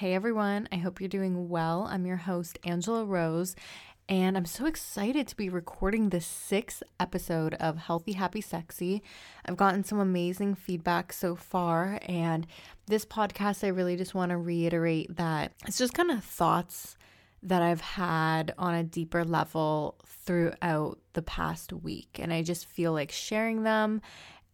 Hey everyone, I hope you're doing well. I'm your host, Angela Rose, and I'm so excited to be recording this sixth episode of Healthy, Happy, Sexy. I've gotten some amazing feedback so far, and this podcast, I really just want to reiterate that it's just kind of thoughts that I've had on a deeper level throughout the past week. And I just feel like sharing them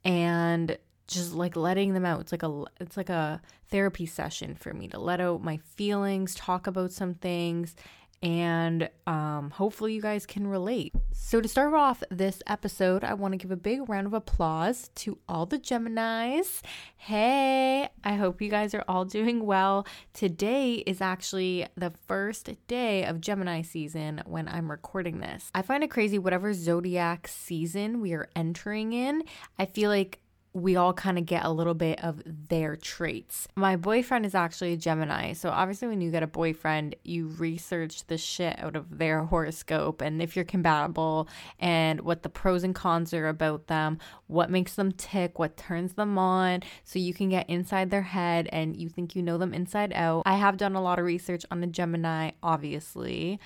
and just like letting them out it's like a it's like a therapy session for me to let out my feelings talk about some things and um, hopefully you guys can relate. So, to start off this episode, I want to give a big round of applause to all the Geminis. Hey, I hope you guys are all doing well. Today is actually the first day of Gemini season when I'm recording this. I find it crazy, whatever zodiac season we are entering in, I feel like we all kind of get a little bit of their traits. My boyfriend is actually a Gemini. So, obviously, when you get a boyfriend, you research the shit out of their horoscope and if you're compatible and what the pros and cons are about them, what makes them tick, what turns them on. So, you can get inside their head and you think you know them inside out. I have done a lot of research on a Gemini, obviously.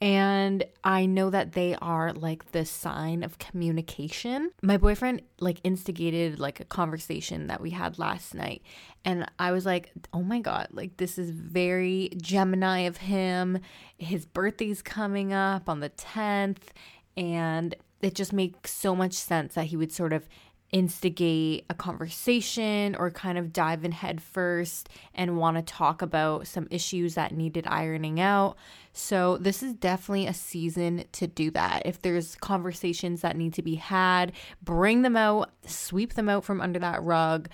And I know that they are like the sign of communication. My boyfriend like instigated like a conversation that we had last night. And I was like, oh my God, like this is very Gemini of him. His birthday's coming up on the 10th. And it just makes so much sense that he would sort of instigate a conversation or kind of dive in head first and want to talk about some issues that needed ironing out. So, this is definitely a season to do that. If there's conversations that need to be had, bring them out, sweep them out from under that rug.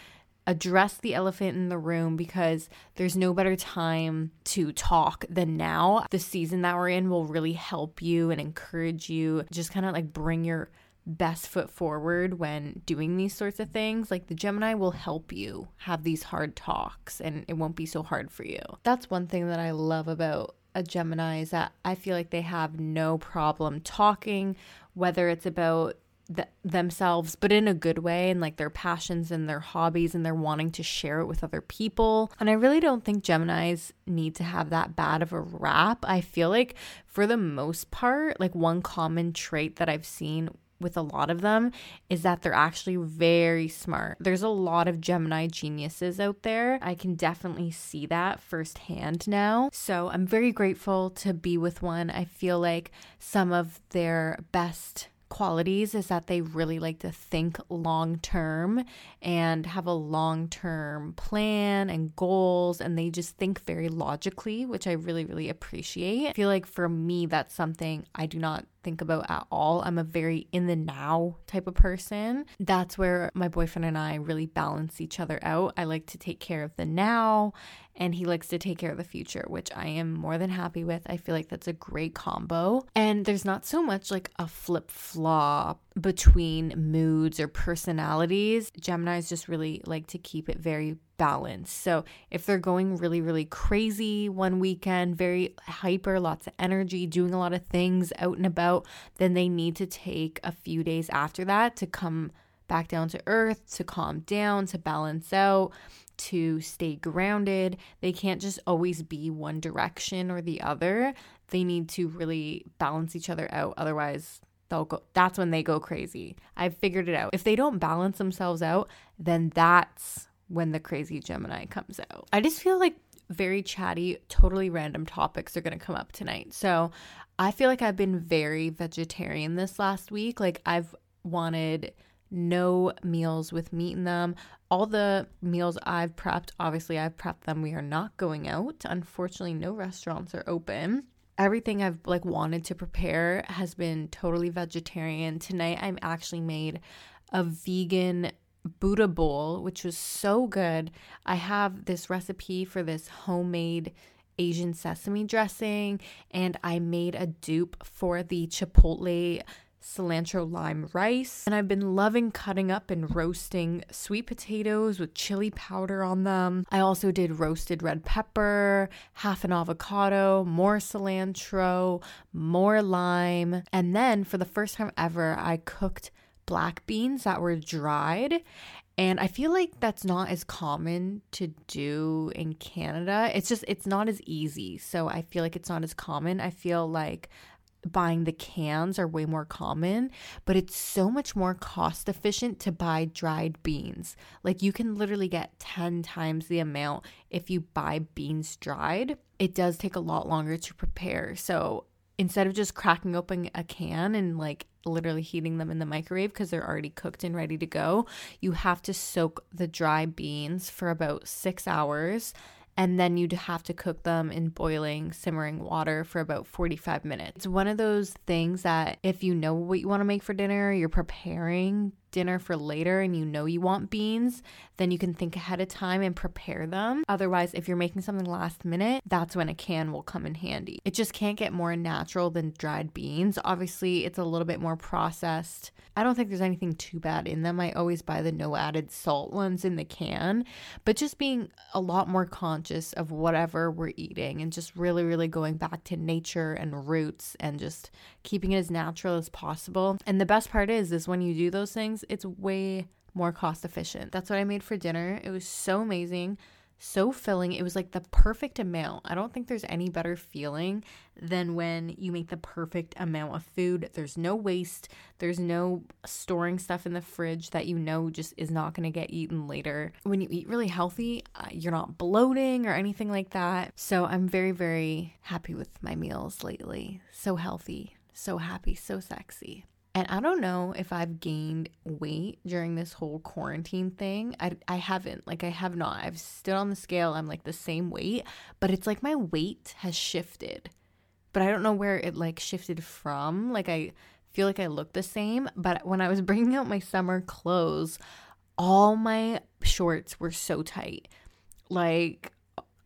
Address the elephant in the room because there's no better time to talk than now. The season that we're in will really help you and encourage you. Just kind of like bring your best foot forward when doing these sorts of things, like the Gemini will help you have these hard talks and it won't be so hard for you. That's one thing that I love about a Gemini is that I feel like they have no problem talking, whether it's about th- themselves, but in a good way, and like their passions and their hobbies, and they're wanting to share it with other people. And I really don't think Geminis need to have that bad of a rap. I feel like, for the most part, like one common trait that I've seen with a lot of them is that they're actually very smart. There's a lot of Gemini geniuses out there. I can definitely see that firsthand now. So I'm very grateful to be with one. I feel like some of their best qualities is that they really like to think long term and have a long term plan and goals, and they just think very logically, which I really, really appreciate. I feel like for me, that's something I do not think about at all. I'm a very in the now type of person. That's where my boyfriend and I really balance each other out. I like to take care of the now and he likes to take care of the future, which I am more than happy with. I feel like that's a great combo. And there's not so much like a flip flop between moods or personalities. Geminis just really like to keep it very balanced. So if they're going really, really crazy one weekend, very hyper, lots of energy, doing a lot of things out and about, then they need to take a few days after that to come back down to earth, to calm down, to balance out to stay grounded. They can't just always be one direction or the other. They need to really balance each other out. Otherwise, they'll go that's when they go crazy. I've figured it out. If they don't balance themselves out, then that's when the crazy Gemini comes out. I just feel like very chatty, totally random topics are going to come up tonight. So, I feel like I've been very vegetarian this last week. Like I've wanted no meals with meat in them. All the meals I've prepped, obviously, I've prepped them. We are not going out. Unfortunately, no restaurants are open. Everything I've like wanted to prepare has been totally vegetarian. Tonight, I'm actually made a vegan Buddha bowl, which was so good. I have this recipe for this homemade Asian sesame dressing, and I made a dupe for the Chipotle cilantro lime rice. And I've been loving cutting up and roasting sweet potatoes with chili powder on them. I also did roasted red pepper, half an avocado, more cilantro, more lime. And then for the first time ever, I cooked black beans that were dried And I feel like that's not as common to do in Canada. It's just, it's not as easy. So I feel like it's not as common. I feel like buying the cans are way more common, but it's so much more cost efficient to buy dried beans. Like you can literally get 10 times the amount if you buy beans dried. It does take a lot longer to prepare. So instead of just cracking open a can and like literally heating them in the microwave because they're already cooked and ready to go, you have to soak the dry beans for about six hours and then you'd have to cook them in boiling, simmering water for about 45 minutes. It's one of those things that if you know what you want to make for dinner, you're preparing dinner for later and you know you want beans, then you can think ahead of time and prepare them. Otherwise, if you're making something last minute, that's when a can will come in handy. It just can't get more natural than dried beans. Obviously, it's a little bit more processed. I don't think there's anything too bad in them. I always buy the no added salt ones in the can, but just being a lot more conscious of whatever we're eating and just really, really going back to nature and roots and just keeping it as natural as possible. And the best part is, is when you do those things, it's way more cost efficient. That's what I made for dinner. It was so amazing, so filling. It was like the perfect amount. I don't think there's any better feeling than when you make the perfect amount of food. There's no waste, there's no storing stuff in the fridge that you know just is not going to get eaten later. When you eat really healthy, uh, you're not bloating or anything like that. So I'm very, very happy with my meals lately. So healthy, so happy, so sexy. And I don't know if I've gained weight during this whole quarantine thing. I, I haven't. Like, I have not. I've stood on the scale. I'm like the same weight, but it's like my weight has shifted. But I don't know where it like shifted from. Like, I feel like I look the same. But when I was bringing out my summer clothes, all my shorts were so tight. Like,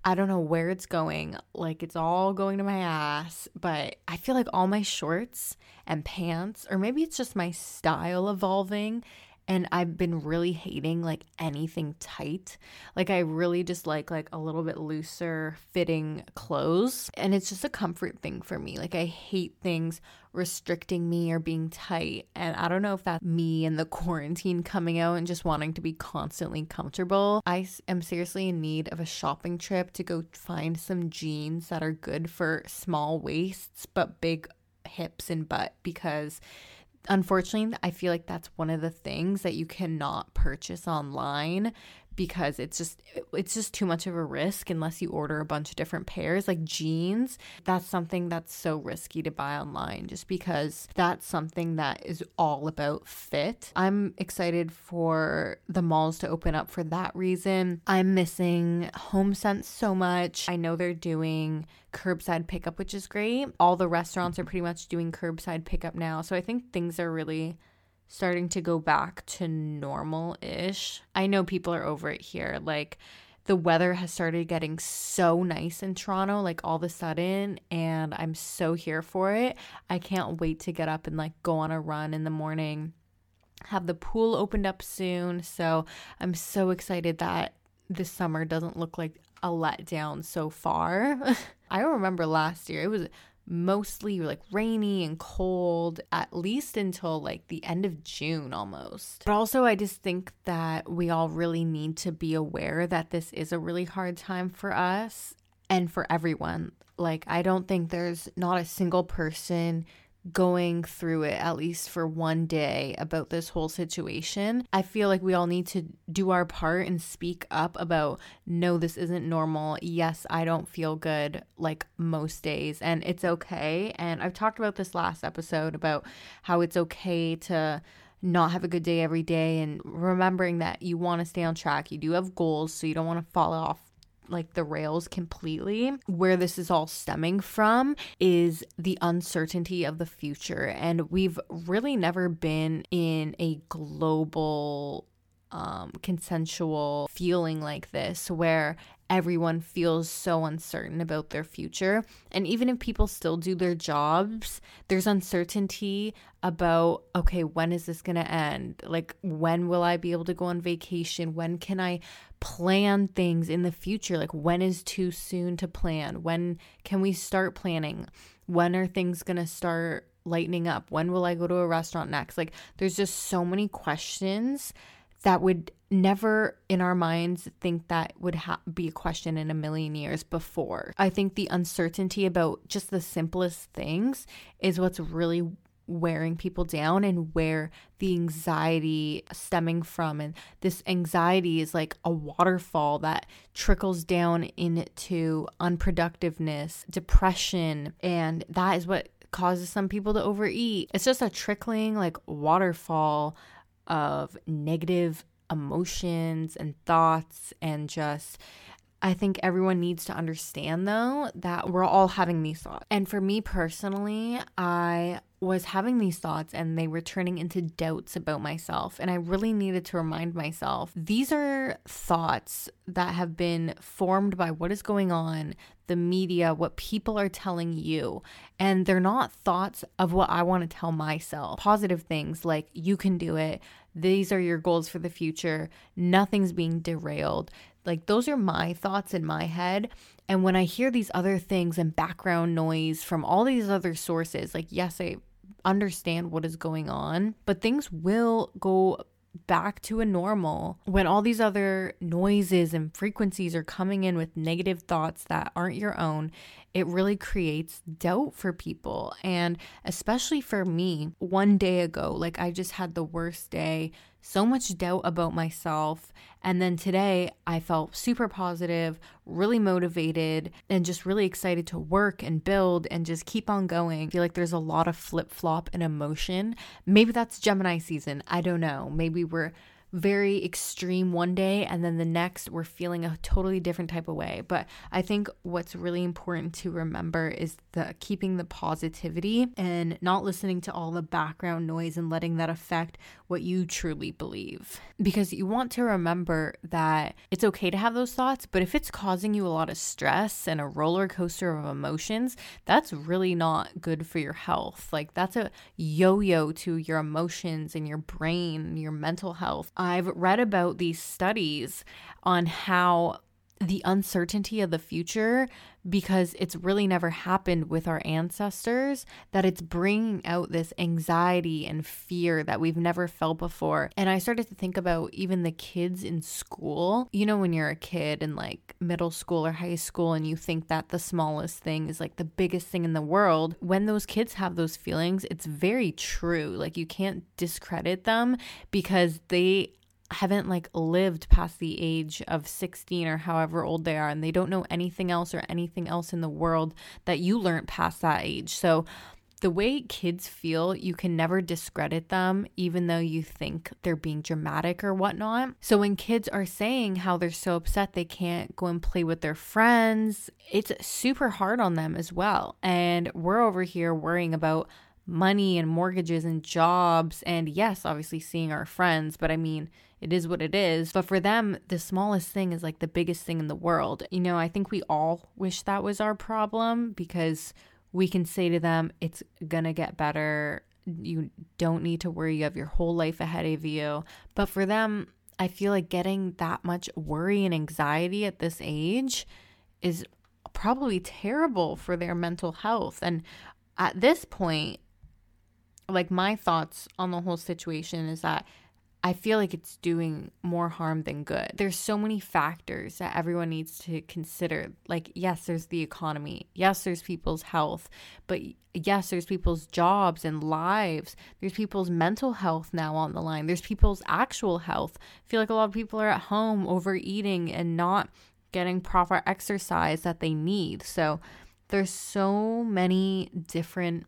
I don't know where it's going. Like it's all going to my ass, but I feel like all my shorts and pants, or maybe it's just my style evolving. And I've been really hating like anything tight. Like I really just like like a little bit looser fitting clothes. And it's just a comfort thing for me. Like I hate things restricting me or being tight. And I don't know if that's me and the quarantine coming out and just wanting to be constantly comfortable. I am seriously in need of a shopping trip to go find some jeans that are good for small waists but big hips and butt because unfortunately i feel like that's one of the things that you cannot purchase online because it's just it's just too much of a risk unless you order a bunch of different pairs. Like jeans that's something that's so risky to buy online just because that's something that is all about fit. I'm excited for the malls to open up for that reason. I'm missing HomeSense so much. I know they're doing curbside pickup which is great. All the restaurants are pretty much doing curbside pickup now. So i think things are really starting to go back to normal ish. I know people are over it here. Like, the weather has started getting so nice in Toronto, like all of a sudden, and I'm so here for it. I can't wait to get up and like go on a run in the morning. Have the pool opened up soon, so I'm so excited that this summer doesn't look like a letdown so far. I remember last year, it was mostly like rainy and cold at least until like the end of June almost. But also I just think that we all really need to be aware that this is a really hard time for us and for everyone. Like I don't think there's not a single person going through it at least for one day about this whole situation. I feel like we all need to do our part and speak up about no, this isn't normal. Yes, I don't feel good like most days, and it's okay. And I've talked about this last episode about how it's okay to not have a good day every day and remembering that you want to stay on track. You do have goals, so you don't want to fall off like the rails completely. Where this is all stemming from is the uncertainty of the future. And we've really never been in a global um, consensual feeling like this where everyone feels so uncertain about their future. And even if people still do their jobs, there's uncertainty about, okay, when is this going to end? Like, when will I be able to go on vacation? When can I plan things in the future? Like, when is too soon to plan? When can we start planning? When are things going to start lightening up? When will I go to a restaurant next? Like, there's just so many questions that would never in our minds think that would ha- be a question in a million years before. I think the uncertainty about just the simplest things is what's really wearing people down and where the anxiety stemming from and this anxiety is like a waterfall that trickles down into unproductiveness depression and that is what causes some people to overeat it's just a trickling like waterfall of negative emotions and thoughts and just I think everyone needs to understand though that we're all having these thoughts. And for me personally, I was having these thoughts and they were turning into doubts about myself. And I really needed to remind myself these are thoughts that have been formed by what is going on, the media, what people are telling you. And they're not thoughts of what I want to tell myself. Positive things like you can do it, these are your goals for the future, nothing's being derailed. Like, those are my thoughts in my head. And when I hear these other things and background noise from all these other sources, like, yes, I understand what is going on, but things will go back to a normal when all these other noises and frequencies are coming in with negative thoughts that aren't your own it really creates doubt for people. And especially for me one day ago like i just had the worst day so much doubt about myself. And then today I felt super positive, really motivated, and just really excited to work and build and just keep on going. I feel like there's a lot of flip flop and emotion. Maybe that's Gemini season. I don't know. Maybe we're very extreme one day and then the next we're feeling a totally different type of way. But I think what's really important to remember is the keeping the positivity and not listening to all the background noise and letting that affect what you truly believe. Because you want to remember that it's okay to have those thoughts, but if it's causing you a lot of stress and a roller coaster of emotions, that's really not good for your health. Like that's a yo-yo to your emotions and your brain, your mental health. I've read about these studies on how the uncertainty of the future because it's really never happened with our ancestors that it's bringing out this anxiety and fear that we've never felt before. And i started to think about even the kids in school. You know when you're a kid in like middle school or high school and you think that the smallest thing is like the biggest thing in the world when those kids have those feelings it's very true. Like you can't discredit them because they haven't like lived past the age of 16 or however old they are and they don't know anything else or anything else in the world that you learned past that age. So the way kids feel, you can never discredit them, even though you think they're being dramatic or whatnot. So, when kids are saying how they're so upset they can't go and play with their friends, it's super hard on them as well. And we're over here worrying about money and mortgages and jobs, and yes, obviously seeing our friends, but I mean, it is what it is. But for them, the smallest thing is like the biggest thing in the world. You know, I think we all wish that was our problem because we can say to them, it's gonna get better. You don't need to worry. You have your whole life ahead of you. But for them, I feel like getting that much worry and anxiety at this age is probably terrible for their mental health. And at this point, like my thoughts on the whole situation is that I feel like it's doing more harm than good. There's so many factors that everyone needs to consider. Like, yes, there's the economy. Yes, there's people's health. But yes, there's people's jobs and lives. There's people's mental health now on the line. There's people's actual health. I feel like a lot of people are at home overeating and not getting proper exercise that they need. So there's so many different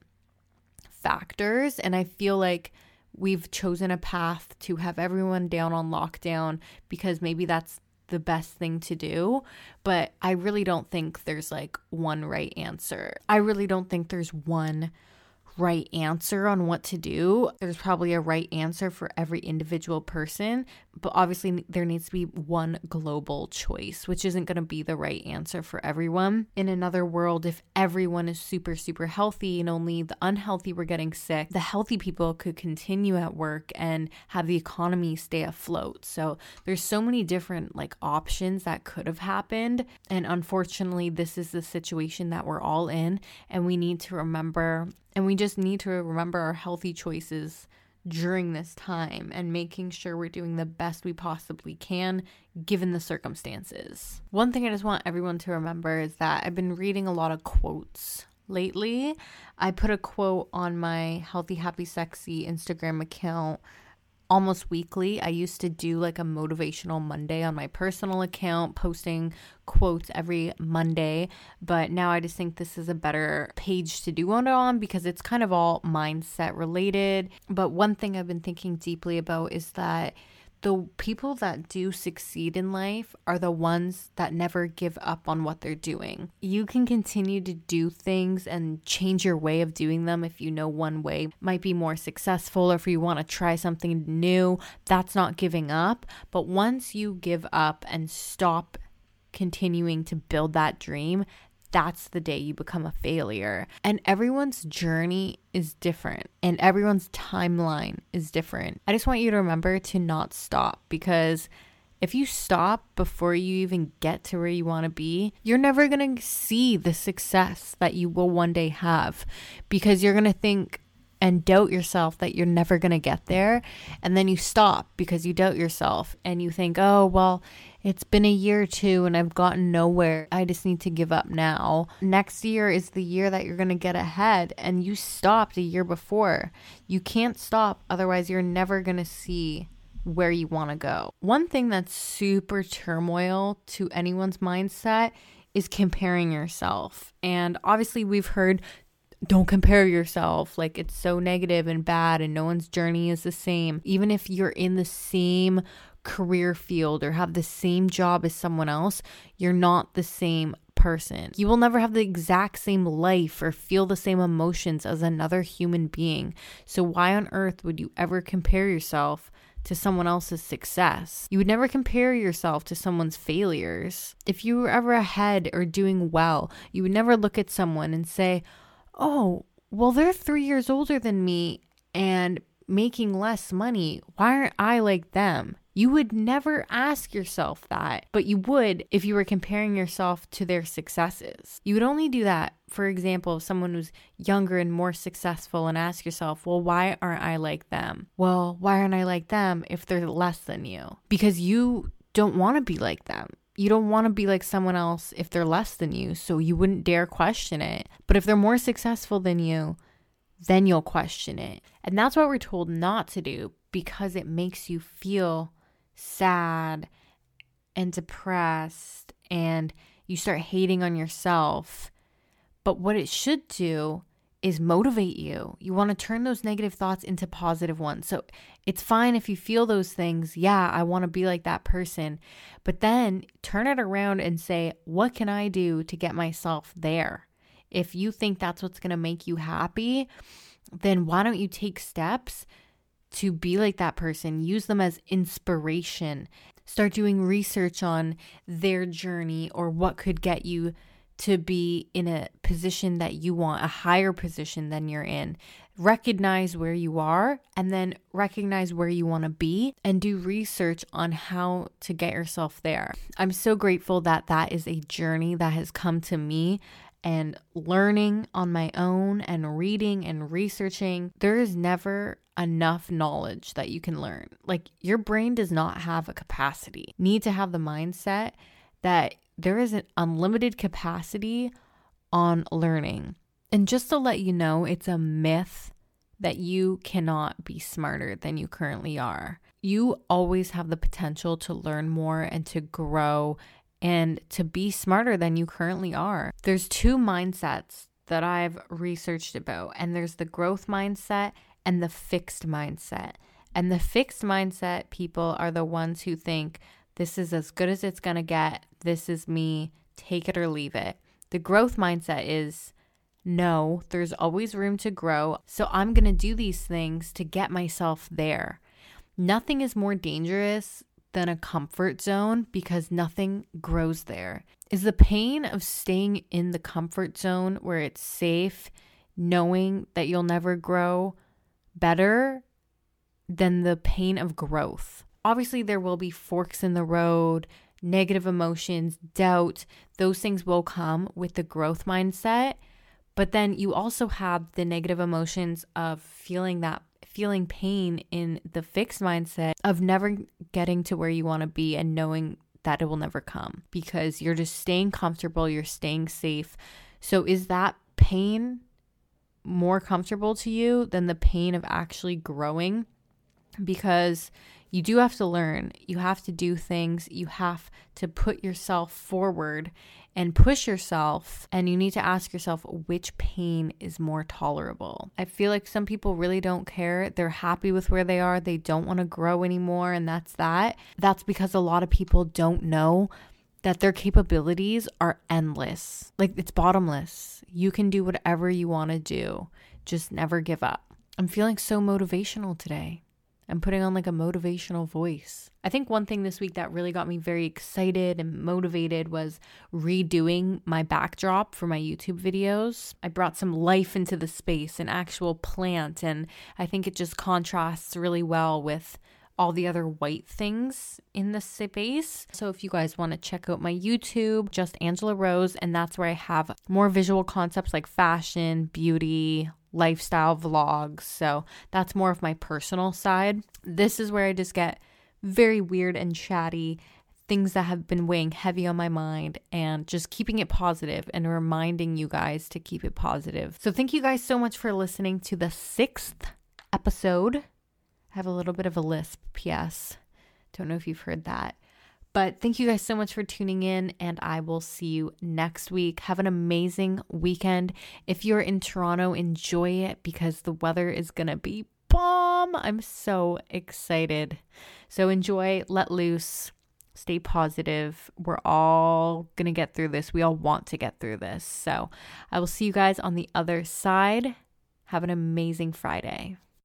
factors. And I feel like we've chosen a path to have everyone down on lockdown because maybe that's the best thing to do. But I really don't think there's like one right answer. I really don't think there's one right answer on what to do. There's probably a right answer for every individual person, but obviously there needs to be one global choice, which isn't going to be the right answer for everyone. In another world, if everyone is super, super healthy and only the unhealthy were getting sick, the healthy people could continue at work and have the economy stay afloat. So there's so many different like options that could have happened. And unfortunately, this is the situation that we're all in. And we need to remember and we just need to remember our healthy choices during this time and making sure we're doing the best we possibly can given the circumstances. One thing I just want everyone to remember is that I've been reading a lot of quotes lately. I put a quote on my Healthy Happy Sexy Instagram account almost weekly. I used to do like a motivational Monday on my personal account, posting quotes every Monday. But now I just think this is a better page to do one on because it's kind of all mindset related. But one thing I've been thinking deeply about is that the people that do succeed in life are the ones that never give up on what they're doing. You can continue to do things and change your way of doing them if you know one way might be more successful or if you want to try something new. That's not giving up. But once you give up and stop continuing to build that dream, that's the day you become a failure. And everyone's journey is different and everyone's timeline is different. I just want you to remember to not stop because if you stop before you even get to where you want to be, you're never going to see the success that you will one day have because you're going to think, and doubt yourself that you're never going to get there. And then you stop because you doubt yourself and you think, oh, well, it's been a year or two and I've gotten nowhere. I just need to give up now. Next year is the year that you're going to get ahead, and you stopped a year before. You can't stop, otherwise, you're never going to see where you want to go. One thing that's super turmoil to anyone's mindset is comparing yourself. And obviously, we've heard don't compare yourself. Like it's so negative and bad, and no one's journey is the same. Even if you're in the same career field or have the same job as someone else, you're not the same person. You will never have the exact same life or feel the same emotions as another human being. So, why on earth would you ever compare yourself? to someone else's success. You would never compare yourself to someone's failures. If you were ever ahead or doing well, you would never look at someone and say, oh, well, they're three years older than me and making less money. Why aren't I like them? You would never ask yourself that, but you would if you were comparing yourself to their successes. You would only do that, for example, if someone who's younger and more successful and ask yourself, well, why aren't I like them? Well, why aren't I like them if they're less than you? Because you don't want to be like them you don't want to be like someone else if they're less than you, so you wouldn't dare question it. But if they're more successful than you, then you'll question it. And that's what we're told not to do because it makes you feel sad and depressed and you start hating on yourself. But what it should do is motivate you. You want to turn those negative thoughts into positive ones. So it's fine if you feel those things. Yeah, I want to be like that person. But then turn it around and say, what can I do to get myself there? If you think that's what's going to make you happy, then why don't you take steps to be like that person? Use them as inspiration. Start doing research on their journey or what could get you to be in a position that you want, a higher position than you're in. Recognize where you are and then recognize where you want to be and do research on how to get yourself there. I'm so grateful that that is a journey that has come to me and learning on my own and reading and researching. There is never enough knowledge that you can learn. Like your brain does not have a capacity. Need to have the mindset that there is an unlimited capacity on learning. And just to let you know, it's a myth that you cannot be smarter than you currently are. You always have the potential to learn more and to grow and to be smarter than you currently are. There's two mindsets that I've researched about, and there's the growth mindset and the fixed mindset. And the fixed mindset people are the ones who think this is as good as it's going to get. This is me. Take it or leave it. The growth mindset is no, there's always room to grow. So I'm going to do these things to get myself there. Nothing is more dangerous than a comfort zone because nothing grows there. Is the pain of staying in the comfort zone where it's safe, knowing that you'll never grow, better than the pain of growth? obviously there will be forks in the road, negative emotions, doubt. Those things will come with the growth mindset. But then you also have the negative emotions of feeling that feeling pain in the fixed mindset of never getting to where you want to be and knowing that it will never come because you're just staying comfortable, you're staying safe. So is that pain more comfortable to you than the pain of actually growing? Because you do have to learn, you have to do things, you have to put yourself forward and push yourself. And you need to ask yourself which pain is more tolerable. I feel like some people really don't care. They're happy with where they are, they don't want to grow anymore, and that's that. That's because a lot of people don't know that their capabilities are endless. Like it's bottomless. You can do whatever you want to do, just never give up. I'm feeling so motivational today. I'm putting on like a motivational voice. I think one thing this week that really got me very excited and motivated was redoing my backdrop for my YouTube videos. I brought some life into the space, an actual plant, and I think it just contrasts really well with all the other white things in the space. So if you guys want to check out my YouTube, just Angela Rose, and that's where I have more visual concepts like fashion, beauty, lifestyle vlogs. So that's more of my personal side. This is where I just get very weird and chatty things that have been weighing heavy on my mind and just keeping it positive and reminding you guys to keep it positive. So, thank you guys so much for listening to the sixth episode. I have a little bit of a lisp, P.S. Don't know if you've heard that. But thank you guys so much for tuning in, and I will see you next week. Have an amazing weekend. If you're in Toronto, enjoy it because the weather is going to be I'm so excited. So enjoy, let loose, stay positive. We're all going to get through this. We all want to get through this. So I will see you guys on the other side. Have an amazing Friday.